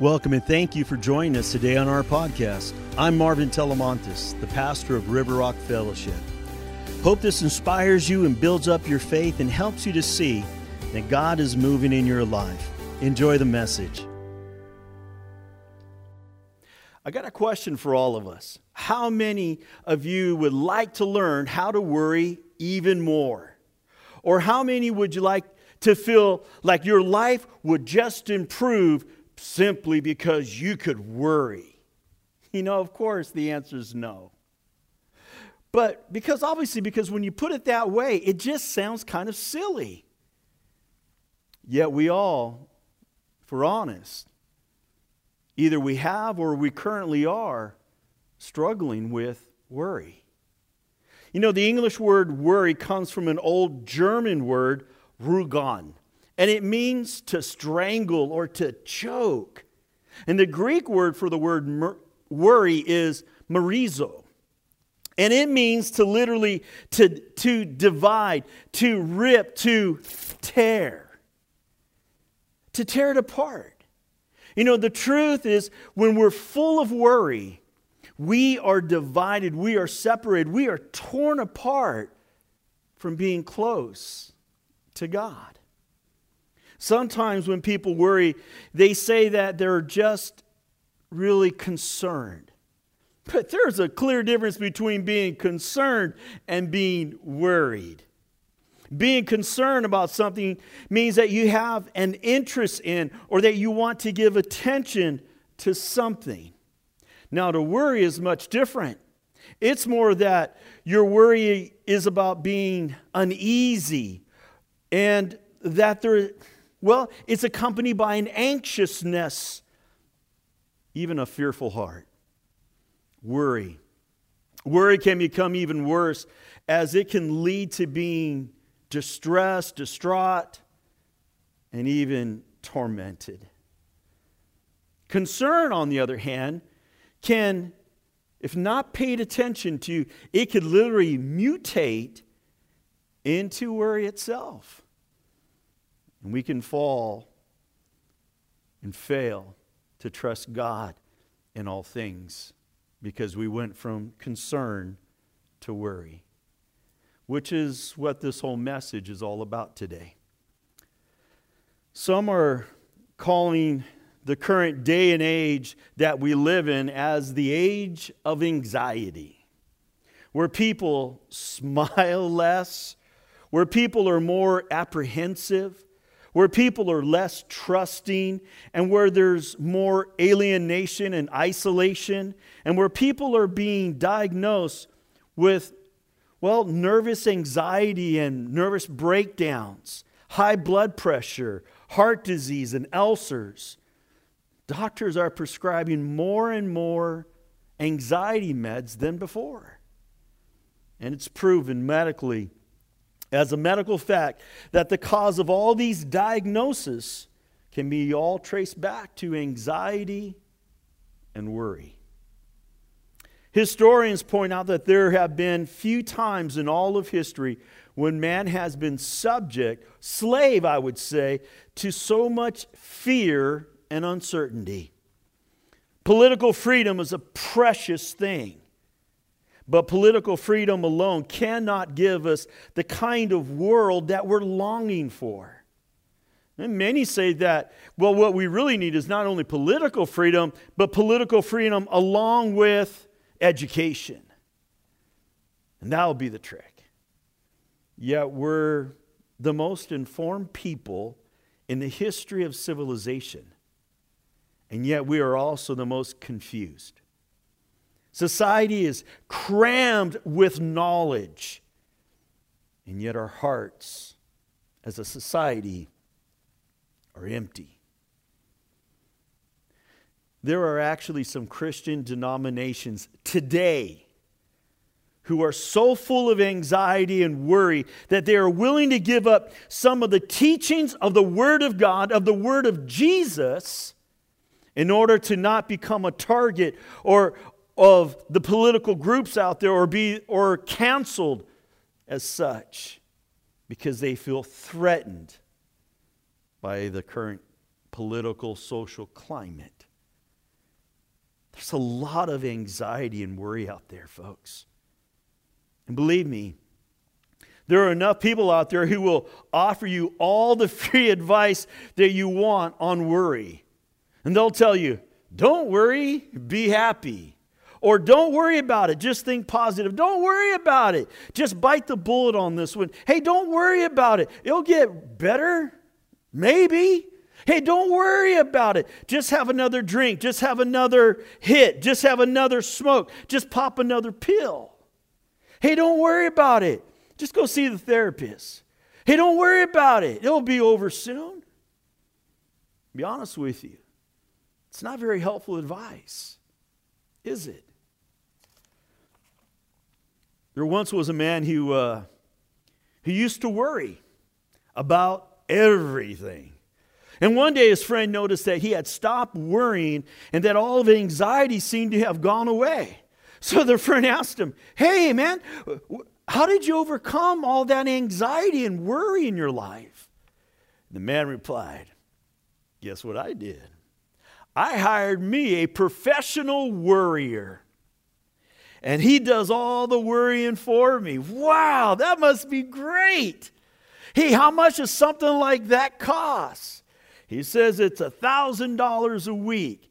Welcome and thank you for joining us today on our podcast. I'm Marvin Telemontis, the pastor of River Rock Fellowship. Hope this inspires you and builds up your faith and helps you to see that God is moving in your life. Enjoy the message. I got a question for all of us. How many of you would like to learn how to worry even more? Or how many would you like to feel like your life would just improve simply because you could worry? You know, of course, the answer is no. But because obviously, because when you put it that way, it just sounds kind of silly. Yet we all, if we're honest, either we have or we currently are struggling with worry. You know, the English word worry comes from an old German word, rugon, and it means to strangle or to choke. And the Greek word for the word worry is merizo. And it means to literally to, to divide, to rip, to tear. To tear it apart. You know, the truth is when we're full of worry, we are divided, we are separated, we are torn apart from being close to God. Sometimes when people worry, they say that they're just really concerned. But there's a clear difference between being concerned and being worried. Being concerned about something means that you have an interest in or that you want to give attention to something. Now, to worry is much different. It's more that your worry is about being uneasy and that there, well, it's accompanied by an anxiousness, even a fearful heart. Worry. Worry can become even worse as it can lead to being distressed, distraught, and even tormented. Concern, on the other hand, can, if not paid attention to, it could literally mutate into worry itself. And we can fall and fail to trust God in all things because we went from concern to worry, which is what this whole message is all about today. Some are calling the current day and age that we live in as the age of anxiety, where people smile less, where people are more apprehensive, where people are less trusting, and where there's more alienation and isolation, and where people are being diagnosed with, well, nervous anxiety and nervous breakdowns, high blood pressure, heart disease, and ulcers doctors are prescribing more and more anxiety meds than before. And it's proven medically, as a medical fact, that the cause of all these diagnoses can be all traced back to anxiety and worry. Historians point out that there have been few times in all of history when man has been subject, slave, I would say, to so much fear and uncertainty. Political freedom is a precious thing, but political freedom alone cannot give us the kind of world that we're longing for. And many say that, well, what we really need is not only political freedom, but political freedom along with education. And that'll be the trick. Yet we're the most informed people in the history of civilization and yet we are also the most confused. Society is crammed with knowledge, and yet our hearts as a society are empty. There are actually some Christian denominations today who are so full of anxiety and worry that they are willing to give up some of the teachings of the Word of God, of the Word of Jesus in order to not become a target or of the political groups out there or be or canceled as such because they feel threatened by the current political, social climate. There's a lot of anxiety and worry out there, folks. And believe me, there are enough people out there who will offer you all the free advice that you want on worry. And they'll tell you, don't worry, be happy. Or don't worry about it, just think positive. Don't worry about it, just bite the bullet on this one. Hey, don't worry about it, it'll get better, maybe. Hey, don't worry about it. Just have another drink. Just have another hit. Just have another smoke. Just pop another pill. Hey, don't worry about it. Just go see the therapist. Hey, don't worry about it. It'll be over soon. Be honest with you. It's not very helpful advice, is it? There once was a man who, uh, who used to worry about everything. And one day his friend noticed that he had stopped worrying and that all of the anxiety seemed to have gone away. So the friend asked him, Hey, man, how did you overcome all that anxiety and worry in your life? The man replied, Guess what I did? I hired me a professional worrier. And he does all the worrying for me. Wow, that must be great. Hey, how much does something like that cost? He says it's a $1,000 a week.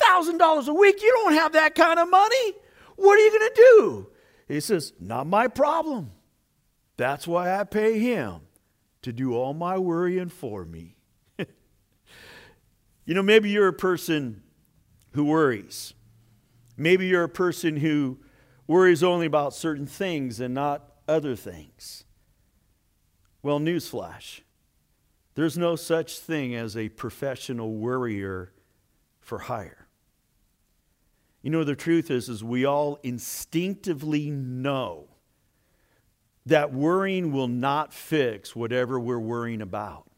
$1,000 a week? You don't have that kind of money. What are you going to do? He says, Not my problem. That's why I pay him to do all my worrying for me. you know, maybe you're a person who worries. Maybe you're a person who worries only about certain things and not other things. Well, newsflash there's no such thing as a professional worrier for hire. You know, the truth is, is we all instinctively know that worrying will not fix whatever we're worrying about.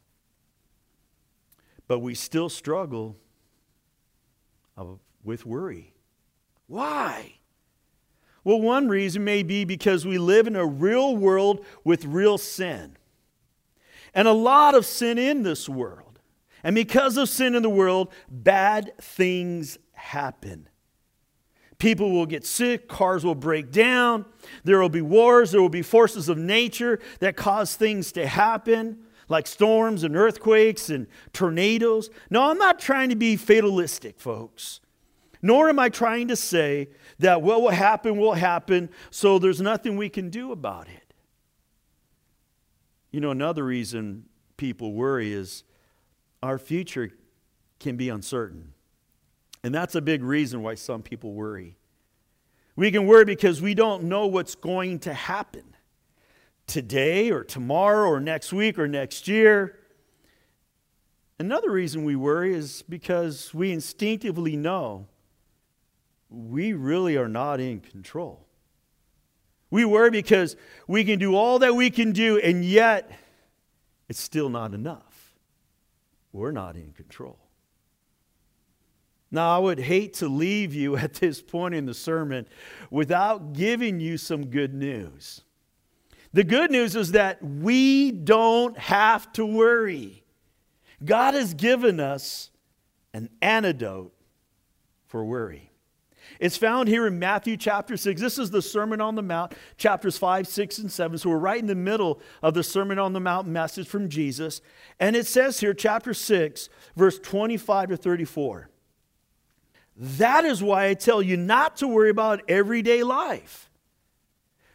But we still struggle uh, with worry. Why? Well, one reason may be because we live in a real world with real sin. And a lot of sin in this world. And because of sin in the world, bad things happen. People will get sick, cars will break down, there will be wars, there will be forces of nature that cause things to happen, like storms and earthquakes and tornadoes. No, I'm not trying to be fatalistic, folks. Nor am I trying to say that what will happen will happen, so there's nothing we can do about it. You know, another reason people worry is our future can be uncertain. And that's a big reason why some people worry. We can worry because we don't know what's going to happen today or tomorrow or next week or next year. Another reason we worry is because we instinctively know we really are not in control. We worry because we can do all that we can do, and yet it's still not enough. We're not in control. Now, I would hate to leave you at this point in the sermon without giving you some good news. The good news is that we don't have to worry. God has given us an antidote for worry. It's found here in Matthew chapter 6. This is the Sermon on the Mount, chapters 5, 6, and 7. So we're right in the middle of the Sermon on the Mount message from Jesus. And it says here, chapter 6, verse 25 to 34. That is why I tell you not to worry about everyday life.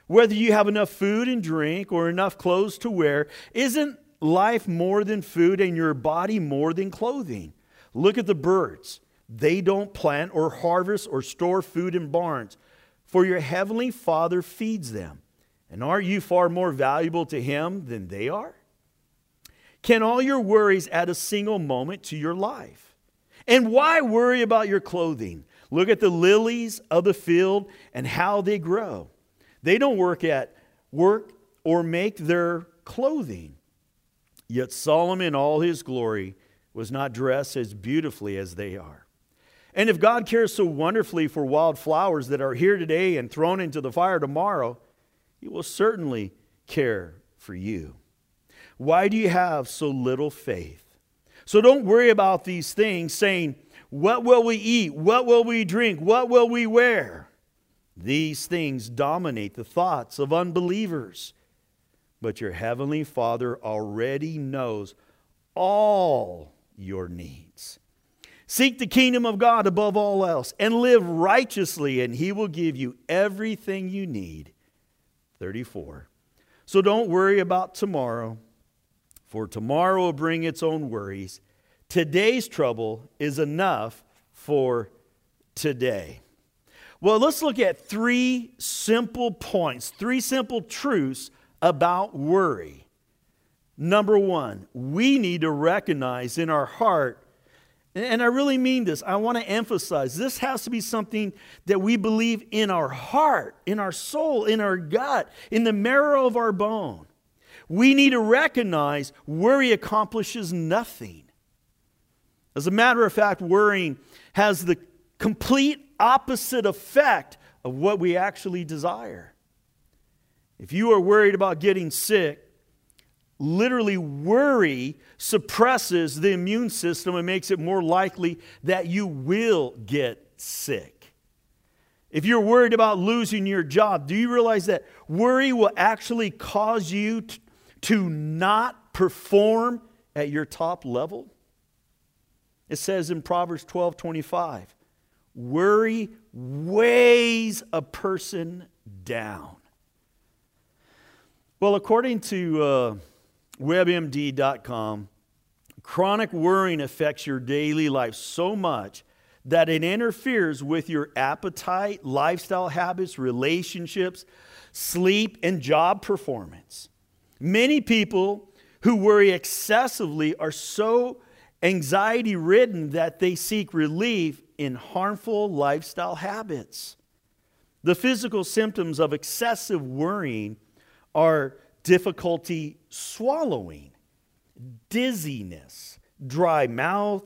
Whether you have enough food and drink or enough clothes to wear, isn't life more than food and your body more than clothing? Look at the birds. They don't plant or harvest or store food in barns, for your heavenly Father feeds them. And are you far more valuable to Him than they are? Can all your worries add a single moment to your life? And why worry about your clothing? Look at the lilies of the field and how they grow. They don't work at work or make their clothing. Yet Solomon, in all his glory, was not dressed as beautifully as they are. And if God cares so wonderfully for wildflowers that are here today and thrown into the fire tomorrow, He will certainly care for you. Why do you have so little faith? So don't worry about these things saying, What will we eat? What will we drink? What will we wear? These things dominate the thoughts of unbelievers. But your heavenly Father already knows all your needs. Seek the kingdom of God above all else and live righteously, and He will give you everything you need. 34. So don't worry about tomorrow, for tomorrow will bring its own worries. Today's trouble is enough for today. Well, let's look at three simple points, three simple truths about worry. Number one, we need to recognize in our heart, and I really mean this, I want to emphasize this has to be something that we believe in our heart, in our soul, in our gut, in the marrow of our bone. We need to recognize worry accomplishes nothing. As a matter of fact, worrying has the complete opposite effect of what we actually desire. If you are worried about getting sick, literally worry suppresses the immune system and makes it more likely that you will get sick. If you're worried about losing your job, do you realize that worry will actually cause you to, to not perform at your top level? It says in Proverbs 12 25, Worry weighs a person down. Well, according to uh, WebMD.com, chronic worrying affects your daily life so much that it interferes with your appetite, lifestyle habits, relationships, sleep, and job performance. Many people who worry excessively are so anxiety ridden that they seek relief in harmful lifestyle habits. The physical symptoms of excessive worrying are difficulty swallowing, dizziness, dry mouth,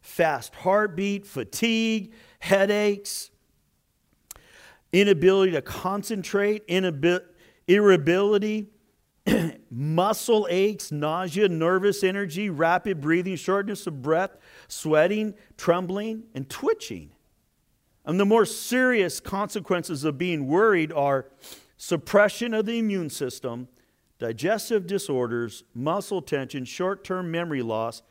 fast heartbeat, fatigue, headaches, inability to concentrate, irritability, muscle aches, nausea, nervous energy, rapid breathing, shortness of breath, sweating, trembling, and twitching. And the more serious consequences of being worried are suppression of the immune system, digestive disorders, muscle tension, short term memory loss,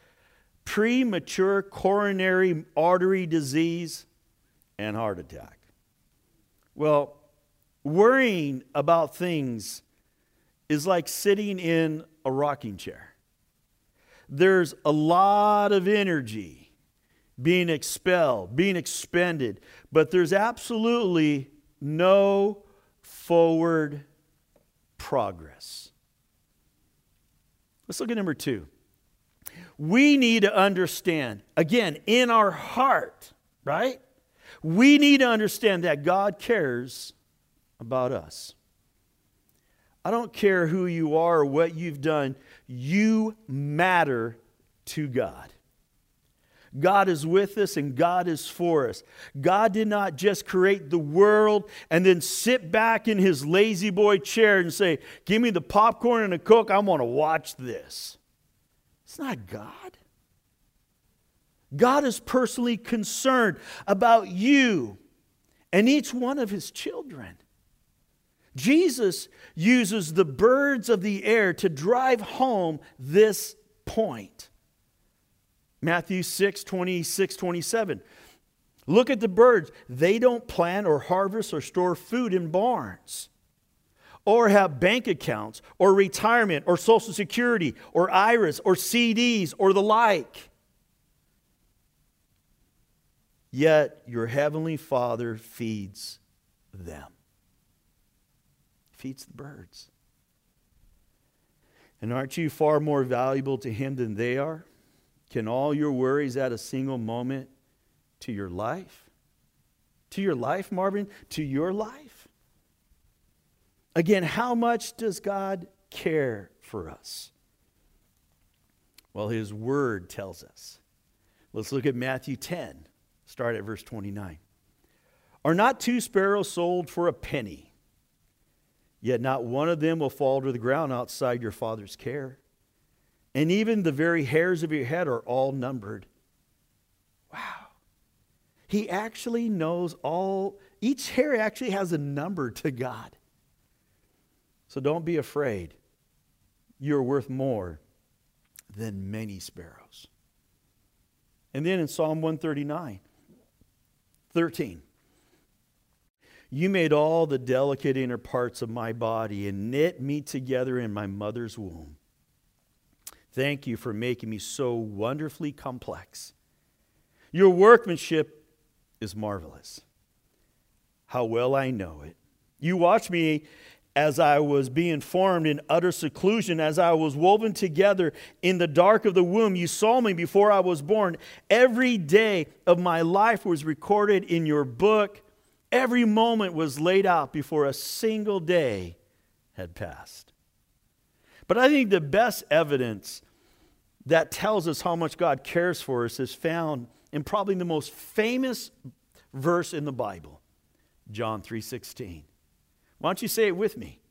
premature coronary artery disease, and heart attack. Well, worrying about things is like sitting in a rocking chair. There's a lot of energy being expelled, being expended, but there's absolutely no forward progress. Let's look at number two. We need to understand, again, in our heart, right? We need to understand that God cares about us. I don't care who you are or what you've done, you matter to God. God is with us and God is for us. God did not just create the world and then sit back in his La-Z-Boy chair and say, Give me the popcorn and a Coke, I want to watch this. It's not God. God is personally concerned about you and each one of his children. Jesus uses the birds of the air to drive home this point. Matthew 6, 26, 27. Look at the birds. They don't plant or harvest or store food in barns or have bank accounts or retirement or Social Security or IRAs or CDs or the like. Yet your heavenly Father feeds them feeds the birds. And aren't you far more valuable to Him than they are? Can all your worries add a single moment to your life? To your life, Marvin? To your life? Again, how much does God care for us? Well, His Word tells us. Let's look at Matthew 10, start at verse 29. Are not two sparrows sold for a penny? Yet not one of them will fall to the ground outside your Father's care. And even the very hairs of your head are all numbered. Wow. He actually knows all, each hair actually has a number to God. So don't be afraid. You're worth more than many sparrows. And then in Psalm 139, 13, you made all the delicate inner parts of my body and knit me together in my mother's womb. Thank you for making me so wonderfully complex. Your workmanship is marvelous. How well I know it. You watched me as I was being formed in utter seclusion, as I was woven together in the dark of the womb. You saw me before I was born. Every day of my life was recorded in your book. Every moment was laid out before a single day had passed. But I think the best evidence that tells us how much God cares for us is found in probably the most famous verse in the Bible, John 3:16. Why don't you say it with me?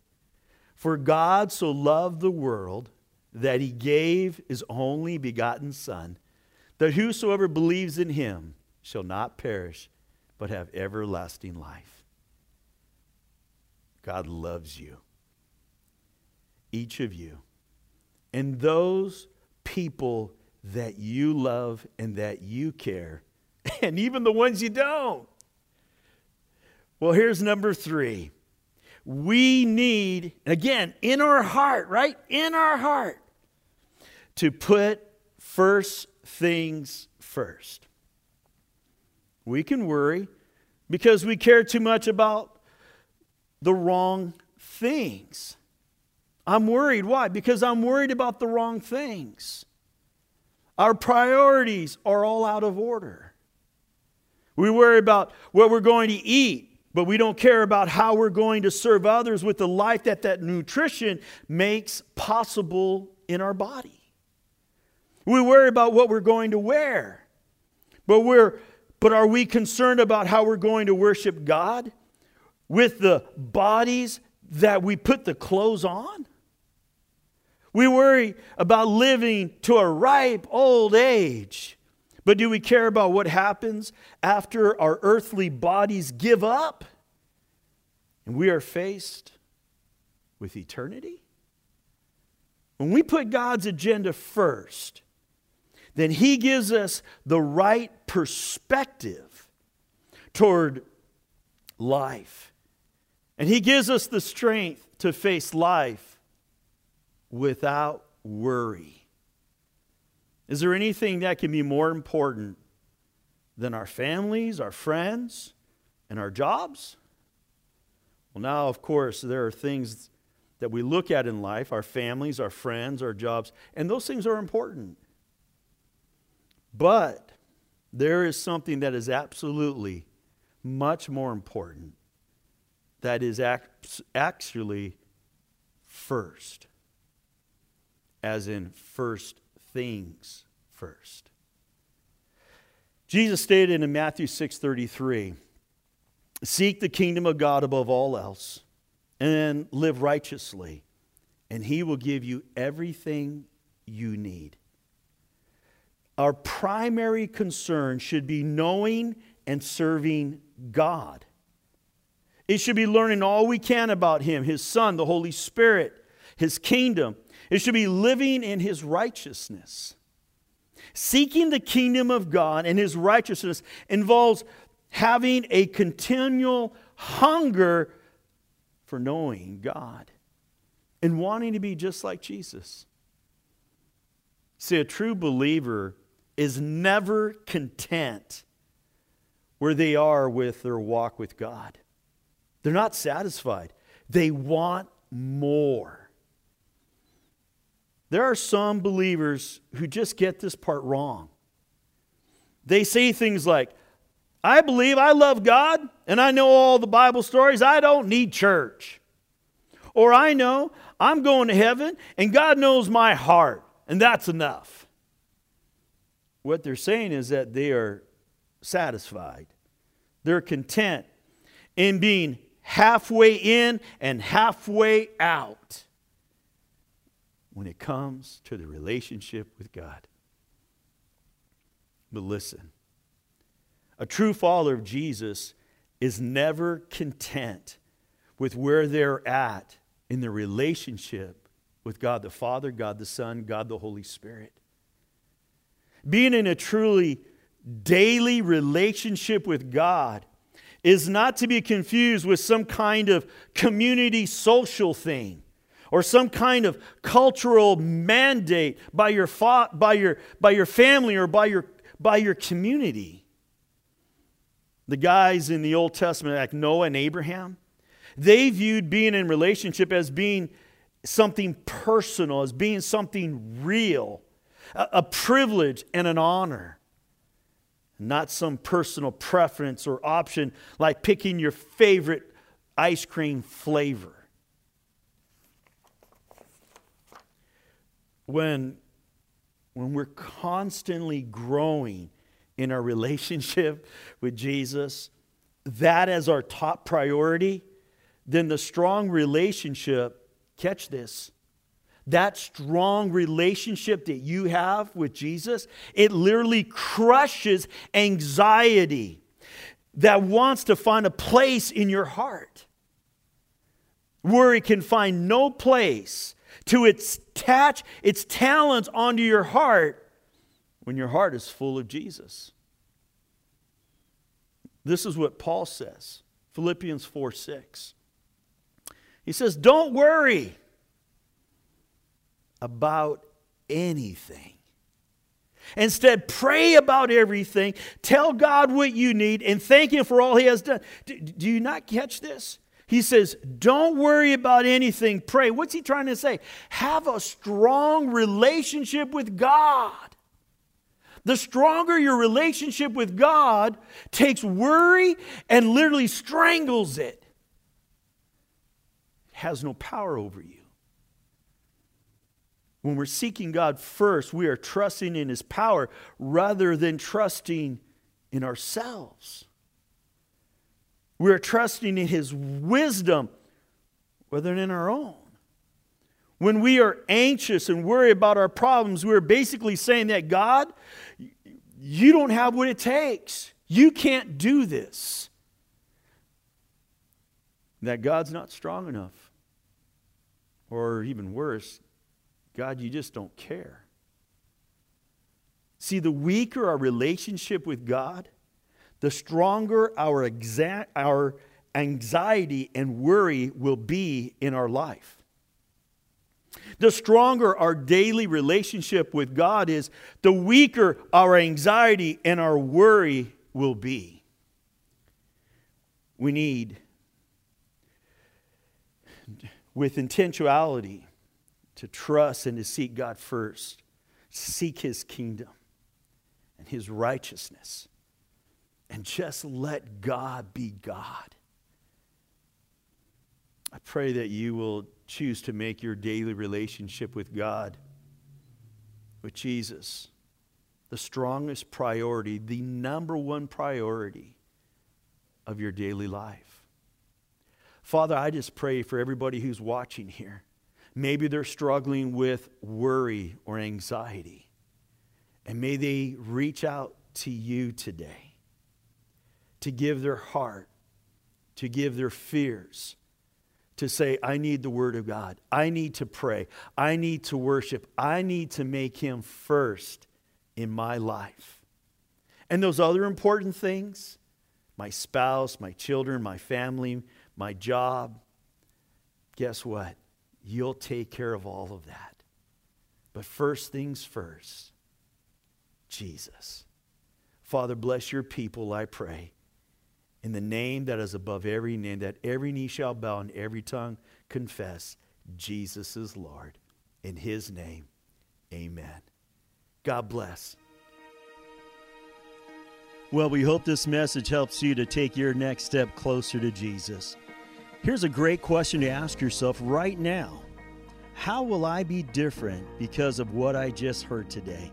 For God so loved the world that he gave his only begotten Son, that whosoever believes in him shall not perish, but have everlasting life. God loves you, each of you. And those people that you love and that you care, and even the ones you don't. Well, here's number three we need, again, in our heart, right? In our heart, to put first things first. We can worry because we care too much about the wrong things. I'm worried. Why? Because I'm worried about the wrong things. Our priorities are all out of order. We worry about what we're going to eat but we don't care about how we're going to serve others with the life that that nutrition makes possible in our body. We worry about what we're going to wear, but we're but are we concerned about how we're going to worship God with the bodies that we put the clothes on? We worry about living to a ripe old age but do we care about what happens after our earthly bodies give up and we are faced with eternity? When we put God's agenda first, then He gives us the right perspective toward life. And He gives us the strength to face life without worry. Is there anything that can be more important than our families, our friends, and our jobs? Well, now, of course, there are things that we look at in life our families, our friends, our jobs, and those things are important. But there is something that is absolutely much more important that is actually first, as in first things first. Jesus stated in Matthew 6:33, "Seek the kingdom of God above all else, and live righteously, and he will give you everything you need." Our primary concern should be knowing and serving God. It should be learning all we can about Him, His Son, the Holy Spirit, His kingdom, it should be living in his righteousness. Seeking the kingdom of God and his righteousness involves having a continual hunger for knowing God and wanting to be just like Jesus. See, a true believer is never content where they are with their walk with God. They're not satisfied, they want more. There are some believers who just get this part wrong. They say things like, I believe I love God and I know all the Bible stories. I don't need church. Or I know I'm going to heaven and God knows my heart and that's enough. What they're saying is that they are satisfied, they're content in being halfway in and halfway out. When it comes to the relationship with God. But listen, a true follower of Jesus is never content with where they're at in their relationship with God the Father, God the Son, God the Holy Spirit. Being in a truly daily relationship with God is not to be confused with some kind of community social thing or some kind of cultural mandate by your, fa- by your, by your family or by your, by your community. The guys in the Old Testament, like Noah and Abraham, they viewed being in relationship as being something personal, as being something real, a, a privilege and an honor. Not some personal preference or option like picking your favorite ice cream flavor. When, when we're constantly growing in our relationship with Jesus, that as our top priority, then the strong relationship, catch this, that strong relationship that you have with Jesus, it literally crushes anxiety that wants to find a place in your heart. It can find no place to attach its talents onto your heart when your heart is full of Jesus. This is what Paul says Philippians 4 6. He says, Don't worry about anything. Instead, pray about everything. Tell God what you need and thank Him for all He has done. Do, do, you not catch this? He says, Don't worry about anything. Pray. What's He trying to say? Have a strong relationship with God. The stronger your relationship with God takes worry and literally strangles it it has no power over you. When we're seeking God first, we are trusting in His power rather than trusting in ourselves. We're trusting in His wisdom rather than in our own. When we are anxious and worry about our problems, we're basically saying that God, you don't have what it takes. You can't do this. That God's not strong enough. Or even worse, God, you just don't care. See, the weaker our relationship with God, the stronger our, exa- our anxiety and worry will be in our life. The stronger our daily relationship with God is, the weaker our anxiety and our worry will be. We need with intentionality to trust and to seek God first, seek His kingdom and His righteousness, and just let God be God. I pray that you will choose to make your daily relationship with God, with Jesus, the strongest priority, the number one priority of your daily life. Father, I just pray for everybody who's watching here. Maybe they're struggling with worry or anxiety. And may they reach out to you today to give their heart, to give their fears, to say, I need the Word of God. I need to pray. I need to worship. I need to make Him first in my life. And those other important things my spouse, my children, my family, my job, guess what? You'll take care of all of that. But first things first, Jesus. Father, bless your people, I pray. In the name that is above every name, that every knee shall bow and every tongue confess Jesus is Lord. In his name, amen. God bless. Well, we hope this message helps you to take your next step closer to Jesus. Here's a great question to ask yourself right now How will I be different because of what I just heard today?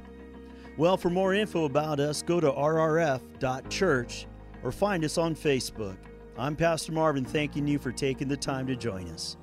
Well, for more info about us, go to rrf.church or find us on Facebook. I'm Pastor Marvin, thanking you for taking the time to join us.